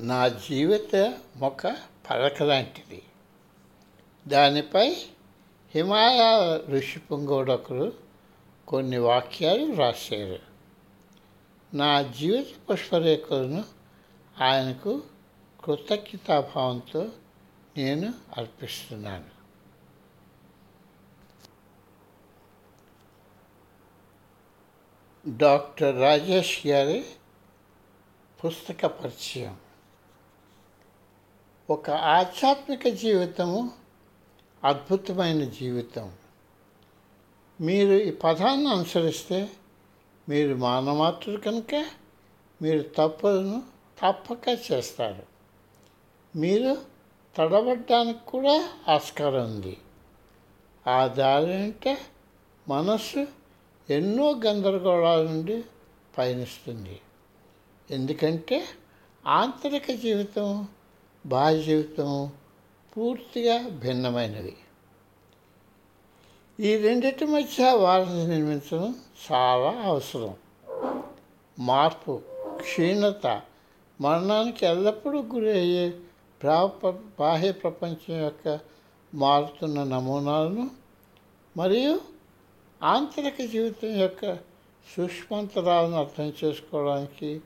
నా జీవిత ఒక పలక లాంటిది. దానిపై హిమాలయ ఋషి పుంగోడొకరు కొన్ని వాక్యాలు రాశారు. నా జీవిత పుష్పరేఖలను ఆయనకు కృతజ్ఞతాభావంతో నేను అర్పిస్తున్నాను. డాక్టర్ రాజేష్ గారి పుస్తక పరిచయం. ఒక ఆధ్యాత్మిక జీవితము అద్భుతమైన జీవితం. మీరు ఈ పదాన్ని అనుసరిస్తే మీరు మానమాత్రులు కనుక మీరు తప్పులను తప్పక చేస్తారు. మీరు తడబడ్డానికి కూడా ఆస్కారం ఉంది. ఆ దారి అంటే మనస్సు ఎన్నో గందరగోళాల నుండి పయనిస్తుంది. ఎందుకంటే ఆంతరిక జీవితం బాహ్య జీవితం పూర్తిగా భిన్నమైనవి ఈ రెండింటి మధ్య వారధి నిర్మించడం చాలా అవసరం. మార్పు క్షీణత మరణానికి ఎల్లప్పుడూ గురి అయ్యే బాహ్య ప్రపంచం యొక్క మారుతున్న నమూనాలను మరియు ఆంతరిక జీవితం యొక్క సూక్ష్మంతరాలను అర్థం చేసుకోవడానికి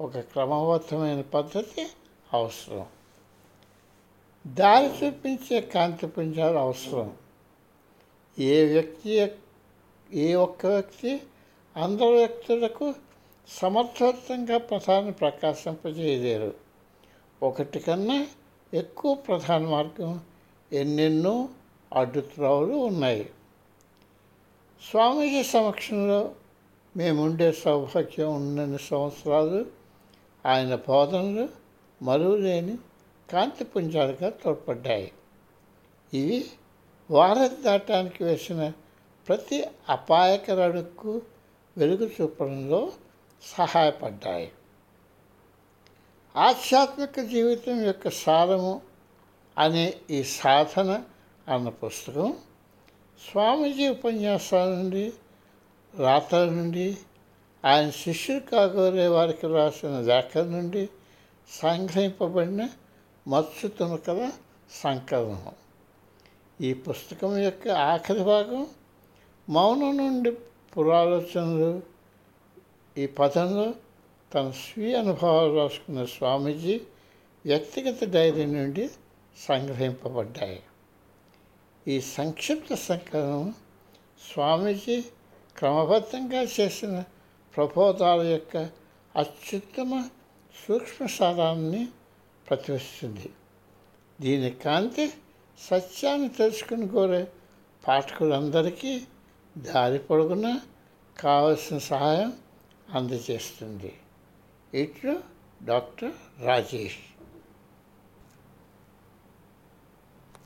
ఒక క్రమబద్ధమైన పద్ధతి అవసరం. దారి చూపించే కాంతి పుంజాలు అవసరం. ఏ వ్యక్తి ఏ ఒక్క వ్యక్తి అందరు వ్యక్తులకు సమర్థవంతంగా ప్రధాన ప్రకాశింపజేయలేరు ఒకటి కన్నా ఎక్కువ ప్రధాన మార్గం ఎన్నెన్నో అడ్డుత్రావులు ఉన్నాయి. స్వామీజీ సమక్షంలో మేముండే సౌభాగ్యం ఉన్నన్ని సంవత్సరాలు ఆయన బోధనలు మరువలేని కాంతి పుంజాలుగా తోడ్పడ్డాయి. ఇవి వారం దాటానికి వేసిన ప్రతి అపాయకర అడుగుకు వెలుగు చూపడంలో సహాయపడ్డాయి. ఆధ్యాత్మిక జీవితం యొక్క సారము అనే ఈ సాధన అన్న పుస్తకం స్వామీజీ ఉపన్యాసాల నుండి రాతల నుండి ఆయన శిష్యులు కాగోరే వారికి రాసిన లేఖల నుండి సంగ్రహింపబడిన మత్స్సు తునకల సంకలనం. ఈ పుస్తకం యొక్క ఆఖరి భాగం మౌనం నుండి పురాలోచనలు. ఈ పదంలో తన స్వీయ అనుభవాలు రాసుకున్న స్వామీజీ వ్యక్తిగత డైరీ నుండి సంగ్రహింపబడ్డాయి. ఈ సంక్షిప్త సంకలనం స్వామీజీ క్రమబద్ధంగా చేసిన ప్రబోధాల యొక్క అత్యుత్తమ సూక్ష్మ సారాన్ని ప్రతివస్తుంది. దీని కాంతి సత్యాన్ని తెలుసుకుని కోరే పాఠకులందరికీ దారి పొడుగున కావలసిన సహాయం అందజేస్తుంది. ఇట్లు డాక్టర్ రాజేష్.